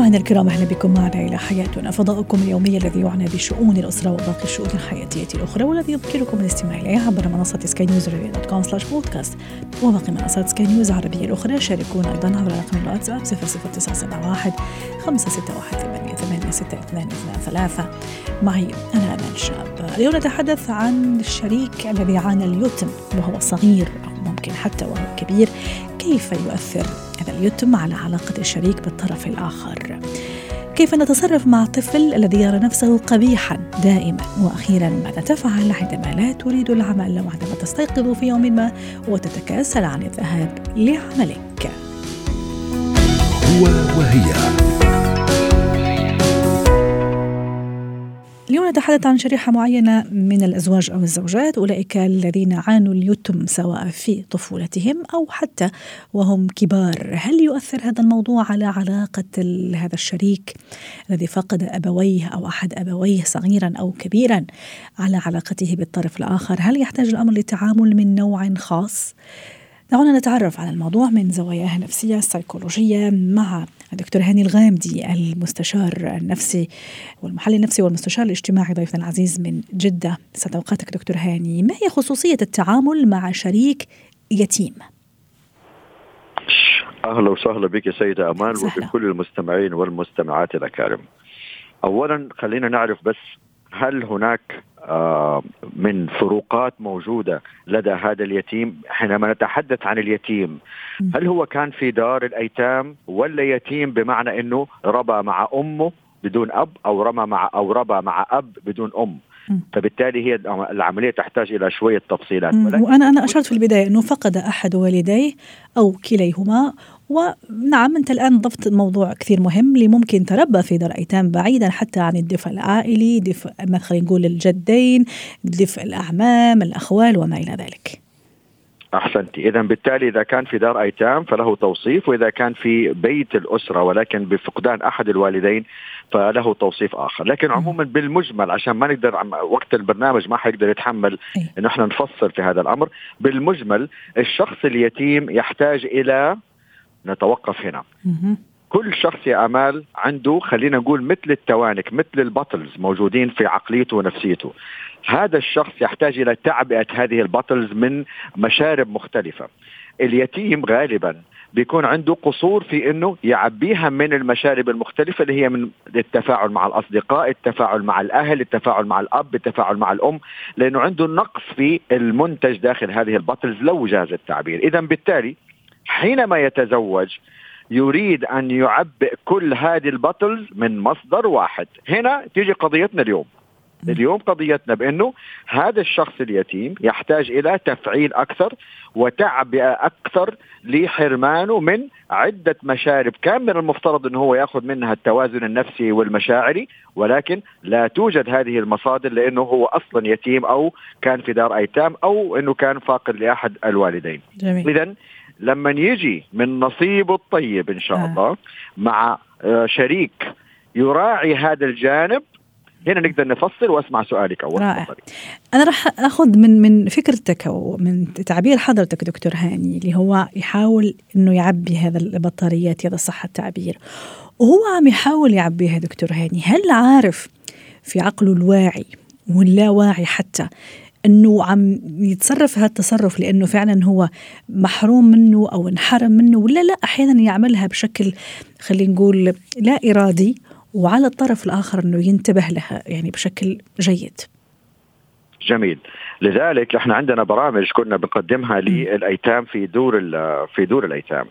مستمعينا الكرام أهلا بكم معنا إلى حياتنا. فضاؤكم اليومي الذي يعنى بشؤون الأسرة وباقي الشؤون الحياتية الأخرى والذي يمكنكم الاستماع اليه عبر منصة سكاي نيوز dot com slash podcast وباقي منصات سكاي نيوز العربية الأخرى شاركونا أيضا عبر رقم الواتساب 00971 561 886223 معي أنا آمال شاب. اليوم نتحدث عن الشريك الذي عانى اليتم وهو صغير أو ممكن حتى وهو كبير. كيف يؤثر هذا اليتم على علاقة الشريك بالطرف الآخر؟ كيف نتصرف مع الطفل الذي يرى نفسه قبيحا دائما وأخيرا ماذا تفعل عندما لا تريد العمل أو عندما تستيقظ في يوم ما وتتكاسل عن الذهاب لعملك. هو وهي. اليوم نتحدث عن شريحة معينة من الأزواج أو الزوجات أولئك الذين عانوا اليتم سواء في طفولتهم أو حتى وهم كبار هل يؤثر هذا الموضوع على علاقة هذا الشريك الذي فقد أبويه أو أحد أبويه صغيرا أو كبيرا على علاقته بالطرف الآخر هل يحتاج الأمر لتعامل من نوع خاص؟ دعونا نتعرف على الموضوع من زواياه النفسية السيكولوجية مع الدكتور هاني الغامدي المستشار النفسي والمحلل النفسي والمستشار الاجتماعي ضيفنا العزيز من جدة سعد أوقاتك دكتور هاني ما هي خصوصية التعامل مع شريك يتيم؟ أهلا وسهلا بك سيدة أمان. وبكل المستمعين والمستمعات الأكارم. اولا خلينا نعرف بس هل هناك آه، من فروقات موجودة لدى هذا اليتيم؟ حينما نتحدث عن اليتيم. هل هو كان في دار الأيتام ولا يتيم؟ بمعنى إنه ربى مع أمه بدون أب أو رمى مع أو ربى مع أب بدون أم. م. فبالتالي هي العملية تحتاج إلى شوية تفصيلات. وأنا أنا أشرت في البداية أنه فقد أحد والديه أو كليهما ونعم أنت الآن ضفت موضوع كثير مهم اللي ممكن تربى في دار أيتام بعيدا حتى عن الدفء العائلي دفء مثلا نقول الجدين دفء الأعمام الأخوال وما إلى ذلك. احسنت اذا بالتالي إذا كان في دار أيتام فله توصيف وإذا كان في بيت الأسرة ولكن بفقدان أحد الوالدين فله توصيف آخر. لكن عموما بالمجمل عشان ما نقدر وقت البرنامج ما حيقدر يتحمل. إنه إحنا نفصل في هذا الأمر بالمجمل الشخص اليتيم يحتاج إلى نتوقف هنا. كل شخص يا أمال عنده خلينا نقول مثل التوانك مثل البطلز موجودين في عقليته ونفسيته. هذا الشخص يحتاج إلى تعبئة هذه البطلز من مشارب مختلفة. اليتيم غالبا بيكون عنده قصور في إنه يعبيها من المشارب المختلفة اللي هي من التفاعل مع الأصدقاء، التفاعل مع الأهل، التفاعل مع الأب، التفاعل مع الأم، لأنه عنده نقص في المنتج داخل هذه البطلز لو جاز التعبير، اذا بالتالي حينما يتزوج يريد أن يعبئ كل هذه البطلز من مصدر واحد، هنا تيجي قضيتنا اليوم. اليوم قضيتنا بأنه هذا الشخص اليتيم يحتاج إلى تفعيل أكثر وتعبئة أكثر لحرمانه من عدة مشارب كان من المفترض إنه هو يأخذ منها التوازن النفسي والمشاعري ولكن لا توجد هذه المصادر لأنه هو أصلا يتيم أو كان في دار أيتام أو إنه كان فاقد لأحد الوالدين. اذا لما يجي من نصيبه الطيب إن شاء آه. الله مع آه، شريك يراعي هذا الجانب هنا نقدر نفصل وأسمع سؤالك أول رائع. أنا راح أخذ من من فكرتك أو من تعبير حضرتك دكتور هاني اللي هو يحاول إنه يعبي هذا البطاريات هذا صح التعبير وهو عم يحاول يعبيها دكتور هاني هل عارف في عقله الواعي واللاواعي حتى إنه عم يتصرف هذا التصرف لأنه فعلا هو محروم منه أو انحرم منه ولا لا أحيانا يعملها بشكل خلينا نقول لا إرادي وعلى الطرف الآخر إنه ينتبه لها يعني بشكل جيد. جميل. لذلك إحنا عندنا برامج كنا بنقدمها للأيتام في دور ال- في دور الأيتام.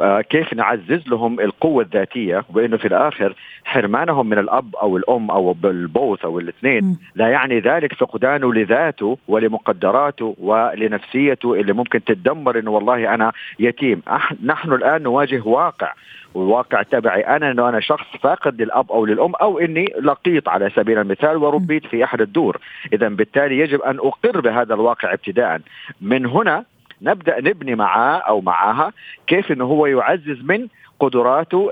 آه كيف نعزز لهم القوة الذاتية؟ وانه في الآخر حرمانهم من الأب أو الأم أو بالبوث أو الاثنين. لا يعني ذلك فقدانه لذاته ولمقدراته ولنفسيته اللي ممكن تتدمر إنه والله أنا يتيم. نحن الآن نواجه واقع. والواقع تبعي أنا إنه أنا شخص فاقد للأب أو للأم أو إني لقيط على سبيل المثال وربيت في أحد الدور، اذا بالتالي يجب أن اقر بهذا الواقع ابتداء، من هنا نبدأ نبني معاه أو معاها كيف إنه هو يعزز من قدراته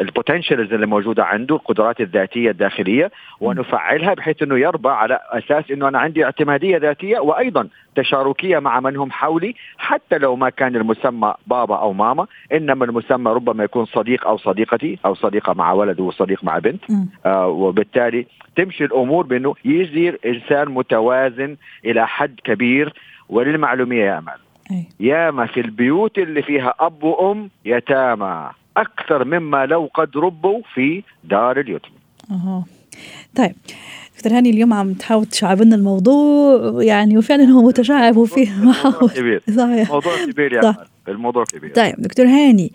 البوتنشالز اللي موجودة عنده القدرات الذاتية الداخلية ونفعلها بحيث إنه يربى على أساس إنه أنا عندي اعتمادية ذاتية وأيضا تشاركية مع من هم حولي حتى لو ما كان المسمى بابا أو ماما إنما المسمى ربما يكون صديق أو صديقتي أو صديقة مع ولد وصديق مع بنت. آه وبالتالي تمشي الأمور بإنه يصير إنسان متوازن إلى حد كبير وللمعلومية يا امال ياما في البيوت اللي فيها أب وأم يتامى. أكثر مما لو قد ربوا في دار اليتم. أها. طيب دكتور هاني اليوم عم تحاول تشعب لنا الموضوع يعني وفعلا هو متشعب وفيه موضوع كبير. صحيح. موضوع كبير يا صح. الموضوع كبير طيب دكتور هاني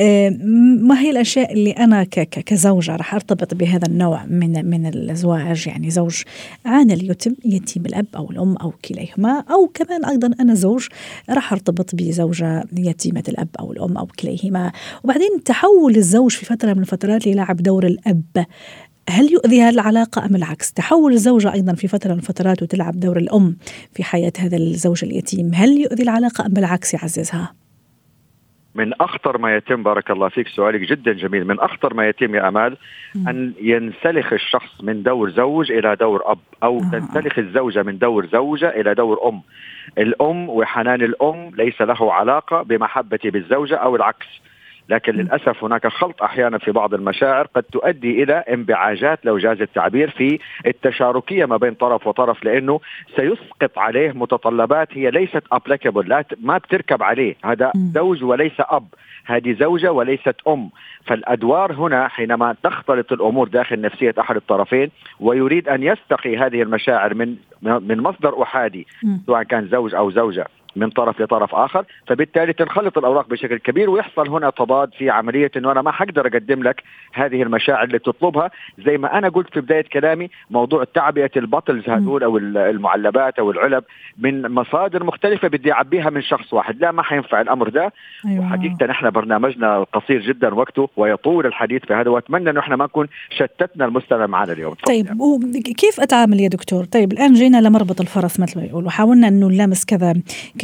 آه، ما هي الأشياء اللي أنا كزوجة راح أرتبط بهذا النوع من من الازواج يعني زوج عانى اليتم يتيم الأب أو الأم أو كليهما أو كمان أيضا أنا زوج راح أرتبط بزوجة يتيمة الأب أو الأم أو كليهما وبعدين تحول الزوج في فترة من الفترات ليلعب دور الأب. هل يؤذي هذه العلاقة أم العكس؟ تحول الزوجة أيضا في فترة من الفترات وتلعب دور الأم في حياة هذا الزوج اليتيم. هل يؤذي العلاقة أم بالعكس يعززها؟ من أخطر ما يتم بارك الله فيك سؤالك جدا جميل من أخطر ما يتم يا أمال أن ينسلخ الشخص من دور زوج إلى دور أب أو آه. تنسلخ الزوجة من دور زوجة إلى دور أم. الأم وحنان الأم ليس له علاقة بمحبتي بالزوجة أو العكس. لكن للأسف هناك خلط أحيانا في بعض المشاعر قد تؤدي إلى انبعاجات لو جاز التعبير في التشاركية ما بين طرف وطرف لأنه سيسقط عليه متطلبات هي ليست applicable لا ما بتركب عليه. هذا زوج وليس أب هذه زوجة وليست أم. فالأدوار هنا حينما تختلط الأمور داخل نفسية أحد الطرفين ويريد أن يستقي هذه المشاعر من من مصدر أحادي سواء كان زوج أو زوجة. من طرف لطرف آخر فبالتالي تنخلط الأوراق بشكل كبير ويحصل هنا تضاد في عملية انه أنا ما حقدر أقدم لك هذه المشاعر اللي تطلبها. زي ما أنا قلت في بداية كلامي موضوع تعبئة البطلز هذول أو المعلبات أو العلب من مصادر مختلفة بدي أعبيها من شخص واحد. لا ما حينفع الأمر ده. أيوة. وحقيقة نحن برنامجنا قصير جدا وقته ويطول الحديث في هذا وأتمنى إنه إحنا ما نكون شتتنا المستمع معنا اليوم. طيب كيف أتعامل يا دكتور؟ طيب الآن جينا لمربط الفرس مثل ما يقولوا حاولنا إنه نلامس كذا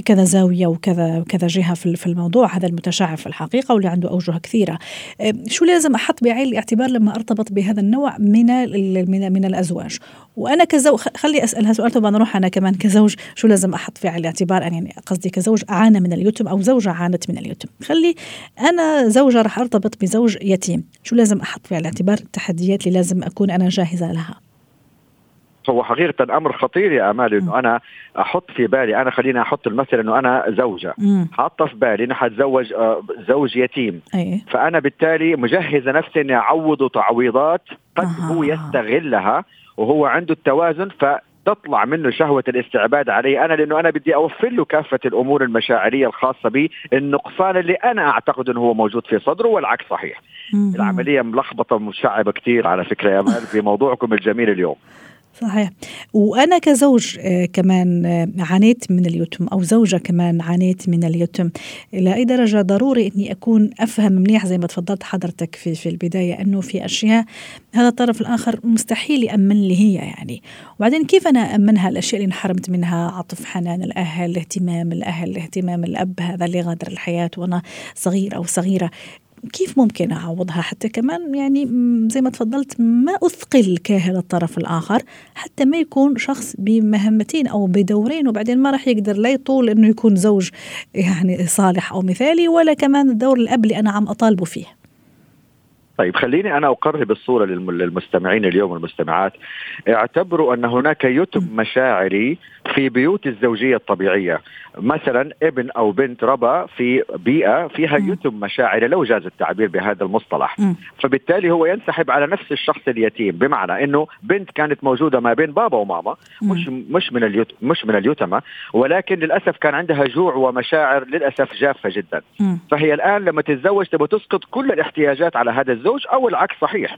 كذا زاوية وكذا كذا جهة في الموضوع هذا المتشعب في الحقيقة واللي عنده اوجه كثيرة. شو لازم أحط بعين الاعتبار لما أرتبط بهذا النوع من من, من الأزواج؟ وأنا كزوج خلي اسالها سؤال طبعا أروح أنا كمان كزوج؟ شو لازم أحط في عين الاعتبار؟ يعني قصدي كزوج عانى من اليتم أو زوجة عانت من اليتم. خلي أنا زوجة راح أرتبط بزوج يتيم. شو لازم أحط في عين الاعتبار؟ التحديات اللي لازم أكون أنا جاهزة لها. هو حقيقة أمر خطير يا أمال إنه أنا أحط في بالي أنا خليني أحط المثل إنه أنا زوجة. حاطة في بالي إني حتزوج آه، زوج يتيم. أيه. فأنا بالتالي مجهزة نفسي إني أعوضه تعويضات قد آه. هو يستغلها وهو عنده التوازن ف تطلع منه شهوة الاستعباد علي أنا لأنه أنا بدي أوفر له كافة الأمور المشاعرية الخاصة بي. النقصان اللي أنا أعتقد أنه هو موجود في صدره والعكس صحيح. العملية ملخبطة ومشعبة كثير على فكرة يا في موضوعكم الجميل اليوم. صحيح. وأنا كزوج آه، كمان آه، عانيت من اليتم أو زوجة كمان عانيت من اليتم. إلى أي درجة ضروري أني أكون أفهم منيح زي ما تفضلت حضرتك في, في البداية أنه في أشياء هذا الطرف الآخر مستحيل يأمن لي هي يعني. وبعدين كيف أنا أمنها الأشياء اللي انحرمت منها عطف حنان الأهل اهتمام الأهل اهتمام الأب هذا اللي غادر الحياة وأنا صغير أو صغيرة كيف ممكن أعوضها؟ حتى كمان يعني زي ما تفضلت ما أثقل كاهل الطرف الآخر حتى ما يكون شخص بمهمتين أو بدورين وبعدين ما راح يقدر لا يطول إنه يكون زوج يعني صالح أو مثالي ولا كمان الدور الأب اللي أنا عم أطالبه فيه. طيب خليني أنا أقرب الصورة للمستمعين اليوم والمستمعات. اعتبروا أن هناك يتم مشاعري في بيوت الزوجية الطبيعية. مثلا ابن أو بنت ربى في بيئة فيها يتم مشاعر لو جاز التعبير بهذا المصطلح. فبالتالي هو ينسحب على نفس الشخص اليتيم بمعنى إنه بنت كانت موجودة ما بين بابا وماما مش مش من اليت مش من اليتامى ولكن للأسف كان عندها جوع ومشاعر للأسف جافة جدا. فهي الآن لما تتزوج تبغى تسقط كل الاحتياجات على هذا الزوج أو العكس صحيح.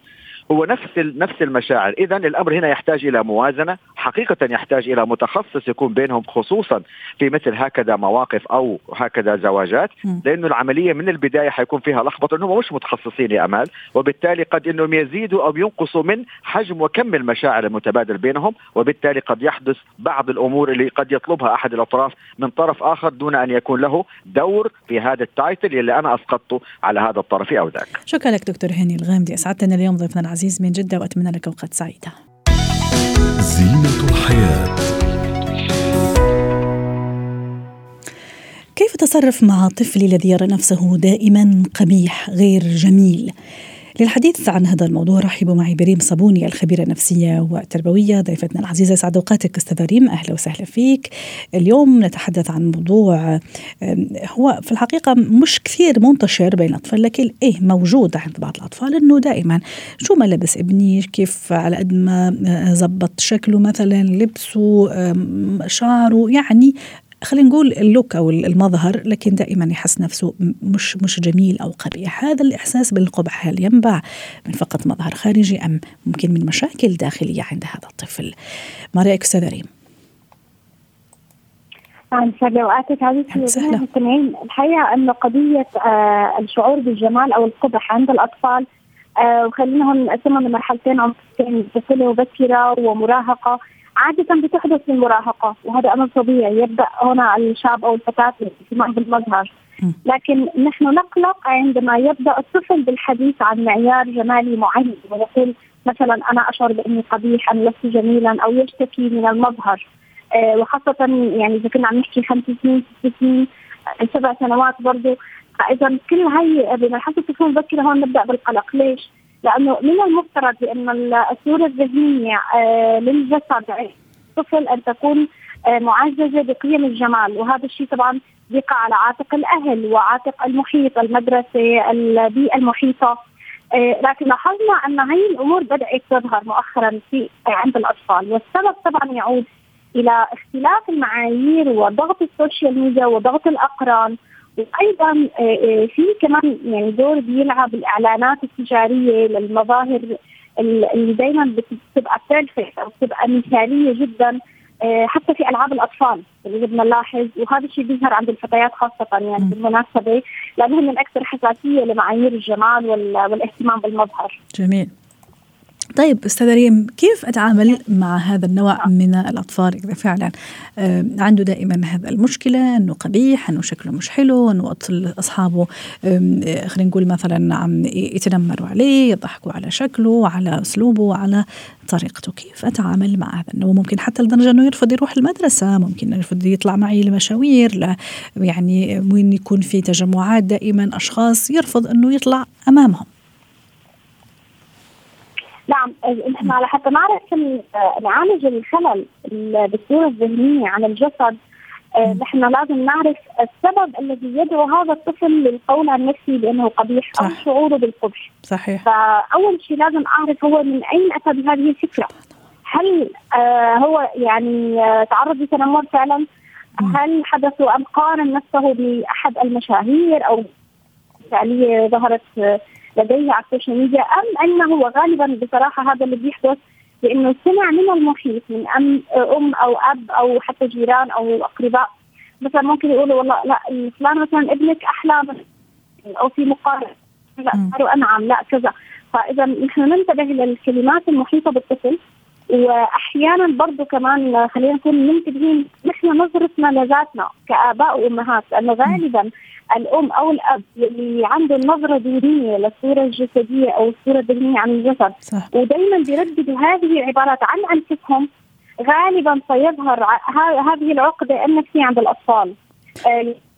هو نفس نفس المشاعر. إذا الأمر هنا يحتاج إلى موازنة حقيقة يحتاج إلى متخصص يكون بينهم خصوصا في مثل هكذا مواقف أو هكذا زواجات لأنه العملية من البداية حيكون فيها لخبطة إنهم مش متخصصين يا أمال. وبالتالي قد إنهم يزيدوا أو ينقصوا من حجم وكم المشاعر المتبادل بينهم وبالتالي قد يحدث بعض الأمور اللي قد يطلبها أحد الأطراف من طرف آخر دون أن يكون له دور في هذا التايتل اللي أنا أسقطته على هذا الطرف أو ذاك. شكرا لك دكتور هاني الغامدي. أسعدتنا اليوم ضيفنا العزيز من جدة وأتمنى لك أوقات سعيدة. زينة الحياة كيف تصرف مع طفلي الذي يرى نفسه دائما قبيح غير جميل؟ للحديث عن هذا الموضوع رحبوا معي بريم صابوني الخبيرة النفسية والتربوية ضيفتنا العزيزة سعد أوقاتك أستاذة ريم أهلا وسهلا فيك. اليوم نتحدث عن موضوع هو في الحقيقة مش كثير منتشر بين الأطفال لكن إيه موجود عند بعض الأطفال إنه دائما شو ما لبس ابني كيف على قد ما زبط شكله مثلا لبسه شعره يعني خلينا نقول اللوك أو المظهر لكن دائما يحس نفسه مش مش جميل أو قبيح. هذا الإحساس بالقبح هل ينبع من فقط مظهر خارجي أم ممكن من مشاكل داخلية عند هذا الطفل؟ ما رايك استاذه ريم. نعم سهلا عزيزتي المستمعين الحقيقة أنه قضية آه الشعور بالجمال أو القبح عند الأطفال آه وخلينا هون نقسمها من مرحلتين عمريتين طفوله مبكره ومراهقة. عادة بتحدث في المراهقة وهذا أمر طبيعي يبدأ هنا الشاب أو الفتاة الاهتمام بالمظهر لكن نحن نقلق عندما يبدأ الطفل بالحديث عن معيار جمالي معين ويقول مثلا أنا أشعر بأني قبيح أنا لست جميلا أو يشتكي من المظهر. آه وخاصة يعني إذا كنا عم نحكي خمس سنين ست سنين آه، سبع سنوات برضه فإذا كل هي بمرحلة الطفولة المبكرة هون نبدأ بالقلق. ليش؟ لأنه من المفترض بان الصورة الذهنية آه، للجسد الطفل أن تكون آه، معززة بقيم الجمال. وهذا الشيء طبعا يقع على عاتق الأهل وعاتق المحيط المدرسة البيئة المحيطة. آه، لكن لاحظنا أن هذه الأمور بدأت تظهر مؤخرا في عند الأطفال. والسبب طبعا يعود إلى اختلاف المعايير وضغط ال social media وضغط الأقران. وأيضا آه، آه، في كمان يعني دور بيلعب الإعلانات التجارية للمظاهر اللي دائما بتبقى بيرفكت أو بتبقى مثالية جدا آه، حتى في ألعاب الأطفال اللي بدنا نلاحظ وهذا الشيء بيظهر عند الفتيات خاصة يعني بالمناسبة لانهم من أكثر حساسية لمعايير الجمال والاهتمام بالمظهر. جميل. طيب أستاذة ريم كيف أتعامل مع هذا النوع من الأطفال إذا فعلا عنده دائما هذا المشكلة إنه قبيح إنه شكله مش حلو إنه أصحابه خلينا نقول مثلا عم يتنمروا عليه يضحكوا على شكله على أسلوبه على طريقته. كيف أتعامل مع هذا النوع؟ ممكن حتى لدرجة إنه يرفض يروح المدرسة ممكن يرفض يطلع معي لمشاوير لا يعني وين يكون في تجمعات دائما أشخاص يرفض إنه يطلع أمامهم. نعم نحن على حتى نعرف نعالج الخلل بالصورة الذهنية عن الجسد. آه، نحن لازم نعرف السبب الذي يدعو هذا الطفل للقول عن نفسه بأنه قبيح صح. أو شعوره بالقبح. صحيح. فأول شيء لازم أعرف هو من أين أتى بهذه الفكرة. هل آه هو يعني آه تعرض لتنمر فعلا؟ هل حدث أم قارن نفسه بأحد المشاهير أو فعاليه ظهرت آه لديه على ال social media أم أنه وغالبا بصراحة هذا اللي بيحدث لأنه سمع من المحيط من أم أم أو أب أو حتى جيران أو أقرباء. مثلا ممكن يقولوا والله لا فلان مثلا ابنك أحلى أو في مقارنة. لا أنعم لا كذا. فاذا نحن ننتبه للكلمات المحيطة بالطفل. وأحيانا برضه كمان خلينا نكون منتبهين نحن نظرتنا لذاتنا كآباء وأمهات لأنه غالبا الأم أو الأب اللي عنده النظرة دينيه للصورة الجسدية أو الصورة الذهنيه عن الجسد صح. ودائما بيرددوا هذه العبارات عن أنفسهم غالبا سيظهر هذه العقدة النفسيه عند الأطفال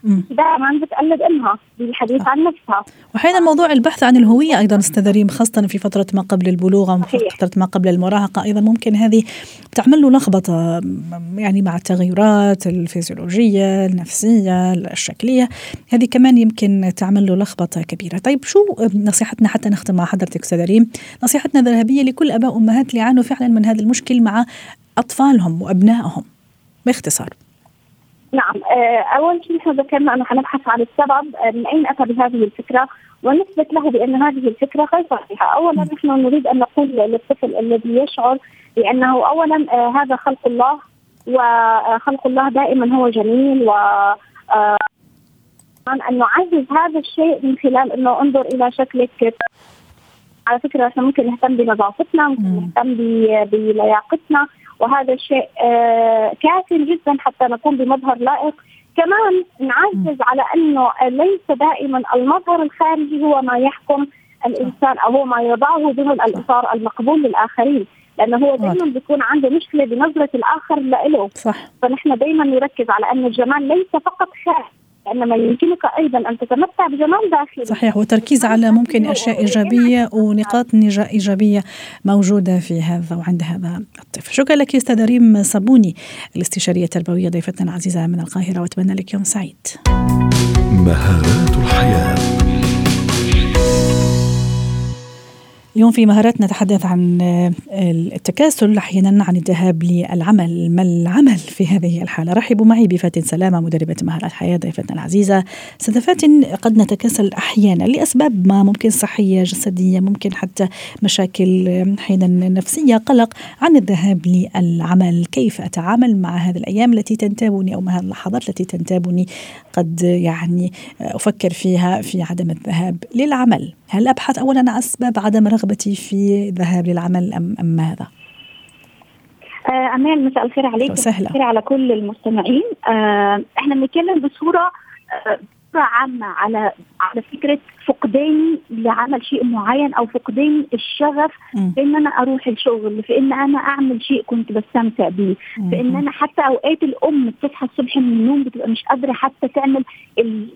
دائما بتقلد أمها بالحديث عن نفسها. واحيانا موضوع البحث عن الهوية أيضا أستاذ ريم خاصة في فترة ما قبل البلوغ أو فترة ما قبل المراهقة أيضا ممكن هذه تعمل له لخبطة يعني مع التغيرات الفيزيولوجية النفسية الشكلية هذه كمان يمكن تعمل له لخبطة كبيرة. طيب شو نصيحتنا حتى نختم مع حضرتك أستاذ ريم؟ نصيحتنا الذهبية لكل أباء وامهات اللي يعانوا فعلا من هذا المشكل مع أطفالهم وأبنائهم باختصار. نعم. أول شيء نحن ذكرنا أنه حنبحث عن السبب من أين أتى بهذه الفكرة؟ ونثبت له بأن هذه الفكرة غير صحيحة، اولا نحن نريد أن نقول للطفل الذي يشعر بأنه اولا هذا خلق الله وخلق الله دائما هو جميل و أن نعزز هذا الشيء من خلال أنه انظر إلى شكلك. على فكرة إحنا ممكن نهتم بنظافتنا ممكن نهتم بلياقتنا. وهذا الشيء آه كافٍ جدا حتى نكون بمظهر لائق. كمان نعزز على إنه ليس دائما المظهر الخارجي هو ما يحكم الإنسان أو هو ما يضعه ضمن الإطار المقبول للآخرين لأنه هو دائما بيكون عنده مشكلة بنظرة الآخر له صح. فنحن دائما نركز على أن الجمال ليس فقط خارج انما يمكنك أيضا أن تتمتع بجمال داخلي. صحيح وتركيز على ممكن أشياء إيجابية ونقاط إيجابية موجودة في هذا وعند هذا الطفل شكرا لك استاذه ريم صابوني الاستشارية التربوية ضيفتنا العزيزة من القاهرة وأتمنى لك يوم سعيد. مهارات الحياة. اليوم في مهارات نتحدث عن آه، التكاسل أحيانا عن الذهاب للعمل. ما العمل في هذه الحالة؟ رحبوا معي بفاتن سلامة مدربة مهارات حياة ضيفتنا العزيزة. أستاذة فاتن قد نتكاسل أحيانا لأسباب ما ممكن صحية جسدية ممكن حتى مشاكل أحيانا نفسية قلق عن الذهاب للعمل. كيف أتعامل مع هذه الأيام التي تنتابني أو مع هذه اللحظات التي تنتابني؟ قد يعني أفكر فيها في عدم الذهاب للعمل. هل أبحث اولا عن أسباب عدم رغبتي في الذهاب للعمل ام أم ماذا؟ آه أمان مساء الخير عليك. وسهلا الخير على كل المستمعين. آه إحنا بنتكلم بصورة آه عامة على على فكرة فقداني لعمل شيء معين أو فقداني الشغف في إن أنا أروح الشغل في ان أنا أعمل شيء كنت بستمتع بيه. في ان أنا حتى أوقات الأم بتصحى الصبح من النوم بتبقى مش قادرة حتى تعمل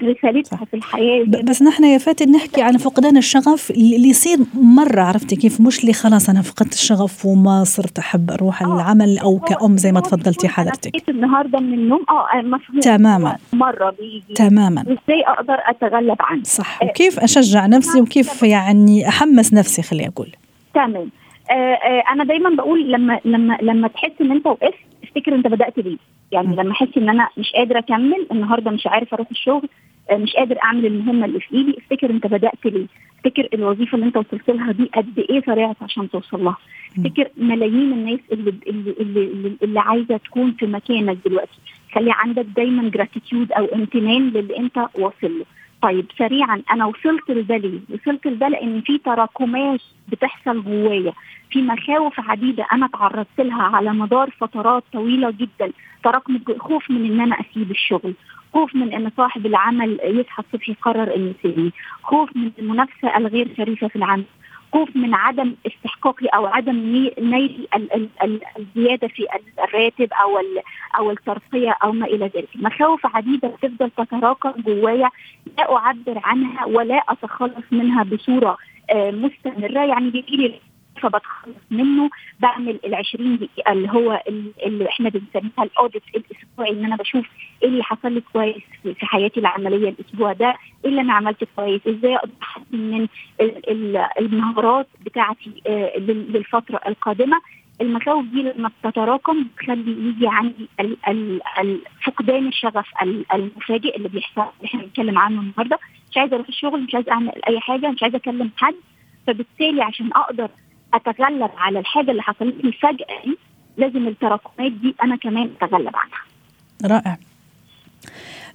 رسالتها في الحياة. بس نحن يا فاتن نحكي عن فقدان الشغف اللي يصير مرة عرفتي كيف؟ مش اللي خلاص أنا فقدت الشغف وما صرت أحب أروح آه. العمل أو كأم زي ما تفضلتي حضرتك. النهارده من النوم آه مفهوم. تماما. مرة بيجي. تماما. إزاي أقدر أتغلب عنه صح. وكيف أشجع نفسي وكيف يعني أحمس نفسي خليني أقول؟ تمام. آه آه أنا دايما بقول لما لما لما تحس إن أنت وقفت افتكر أنت بدأت ليه. يعني م. لما أحس إن أنا مش قادرة أكمل النهارده مش عارف أروح الشغل آه مش قادر أعمل المهمة اللي في إيدي افتكر أنت بدأت ليه. افتكر الوظيفة اللي أنت وصلت لها دي قد إيه سرعت عشان توصل لها. افتكر ملايين الناس اللي اللي اللي, اللي عايزة تكون في مكانك دلوقتي. خلي عندك دايما جراتيتيود أو امتنان للي أنت واصل له. طيب سريعا أنا وصلت لده؟ وصلت لده لأن في تراكمات بتحصل جوايا في مخاوف عديدة أنا تعرضت لها على مدار فترات طويلة جدا تراكم خوف من إن أنا أسيب الشغل خوف من إن صاحب العمل يصحى الصبح يقرر إنه يسيبني خوف من المنافسة الغير شريفه في العمل خوف من عدم استحقاقي أو عدم نيل الزيادة في الراتب أو أو الترقية أو ما إلى ذلك، مخاوف عديدة تفضل تتراكم جوايا. لا أعبر عنها ولا أتخلص منها بصورة مستمرة. يعني بيجي لي فبتخلص منه. بعمل ال 20 دقيقه اللي هو اللي إحنا بنسميها الاوديت الأسبوعي إن أنا بشوف إيه اللي حصل لي كويس في حياتي العملية الأسبوع ده إيه اللي أنا عملت كويس إزاي أقدر أحسن من المهارات بتاعتي للفترة القادمة. المخاوف دي لما بتتراكم بتخلي يجي عندي فقدان الشغف المفاجئ اللي بيحصل اللي إحنا بنتكلم عنه النهارده. مش عايزة أروح الشغل مش عايزة أعمل أي حاجة مش عايزة أكلم حد. فبالتالي عشان أقدر أتغلب على الحاجة اللي حصلت لي فجاه لازم التراكمات دي أنا كمان أتغلب عنها. رائع.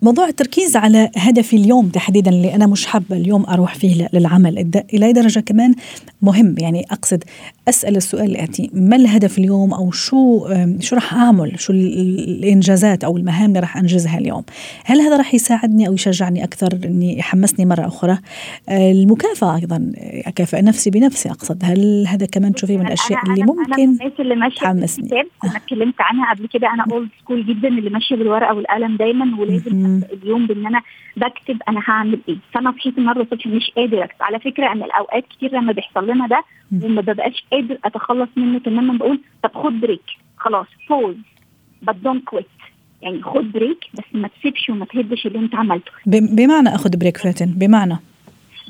موضوع التركيز على هدفي اليوم تحديدا اللي أنا مش حابة اليوم أروح فيه للعمل. إلى درجة كمان مهم. يعني أقصد أسأل السؤال الآتي ما الهدف اليوم أو شو شو راح أعمل؟ شو الإنجازات أو المهام اللي راح أنجزها اليوم؟ هل هذا راح يساعدني أو يشجعني أكثر إني يحمسني مرة أخرى؟ المكافأة أيضا أكافئ نفسي بنفسي أقصد. هل هذا كمان تشوفيه من الأشياء أنا اللي ممكن أنا اللي ماشية تحمسني؟ أنا اتكلمت عنها قبل كده. أنا old school جدا اللي ماشية بالورقة والقلم دايما ولازم اليوم بإن أنا بكتب أنا هعمل إيه. فأنا صحيت النهارده الصبح مش قادر اكتب على فكرة ان الأوقات كتير لما بيحصل لنا ده وما ببقاش قادر أتخلص منه تماما بقول طب خد break خلاص pause بس don't quit يعني خد break بس ما تسيبش وما تهدش اللي أنت عملته. بمعنى أخد break فاتن؟ بمعنى؟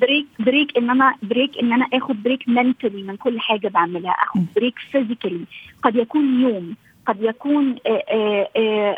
break break إن أنا break إن أنا آخد break mentally من كل حاجة بعملها. آخد break physically قد يكون يوم قد يكون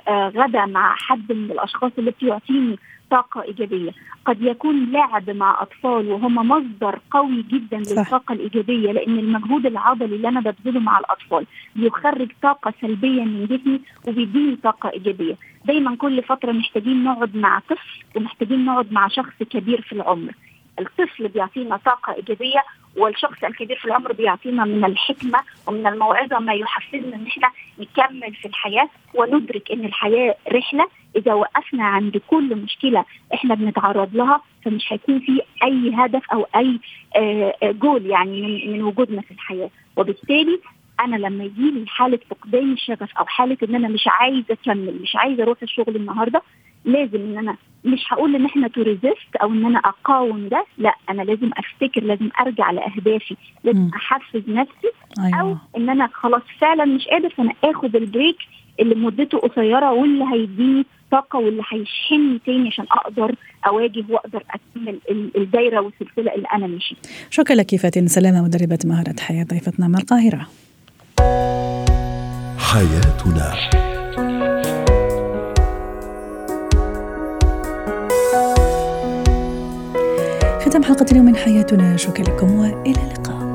غدا مع حد من الأشخاص اللي بيعطيني طاقة إيجابية. قد يكون لعب مع أطفال وهم مصدر قوي جدا صح. للطاقة الإيجابية لأن المجهود العضلي اللي أنا ببذله مع الأطفال بيخرج طاقة سلبية من جسمي وبيديني طاقة إيجابية. دايما كل فترة محتاجين نقعد مع طفل ومحتاجين نقعد مع شخص كبير في العمر. الطفل بيعطينا طاقة إيجابية والشخص الكبير في العمر بيعطينا من الحكمة ومن الموعظة ما يحفزنا إن إحنا نكمل في الحياة وندرك إن الحياة رحلة. إذا وقفنا عند كل مشكلة إحنا بنتعرض لها فمش هيكون في أي هدف أو أي جول يعني من, وجودنا في الحياة. وبالتالي أنا لما يجي لي حالة فقدان الشغف أو حالة إن أنا مش عايزة أكمل مش عايزة أروح الشغل النهارده لازم إن أنا مش هقول إن إحنا to resist أو إن أنا أقاوم ده لا أنا لازم أفتكر لازم أرجع لأهدافي لازم أحفز نفسي أيوة. أو إن أنا خلاص فعلا مش قادر فأنا آخد ال break اللي مدته قصيرة واللي هيديني طاقة واللي هيشحنني تاني عشان أقدر أواجه وأقدر أكمل الدايرة والسلسلة اللي أنا ماشي. شكرا لك فاتن سلامة مدربة مهارة حياة ضيفتنا من القاهرة. حياتنا ختام حلقة اليوم من حياتنا. شكرا لكم وإلى اللقاء.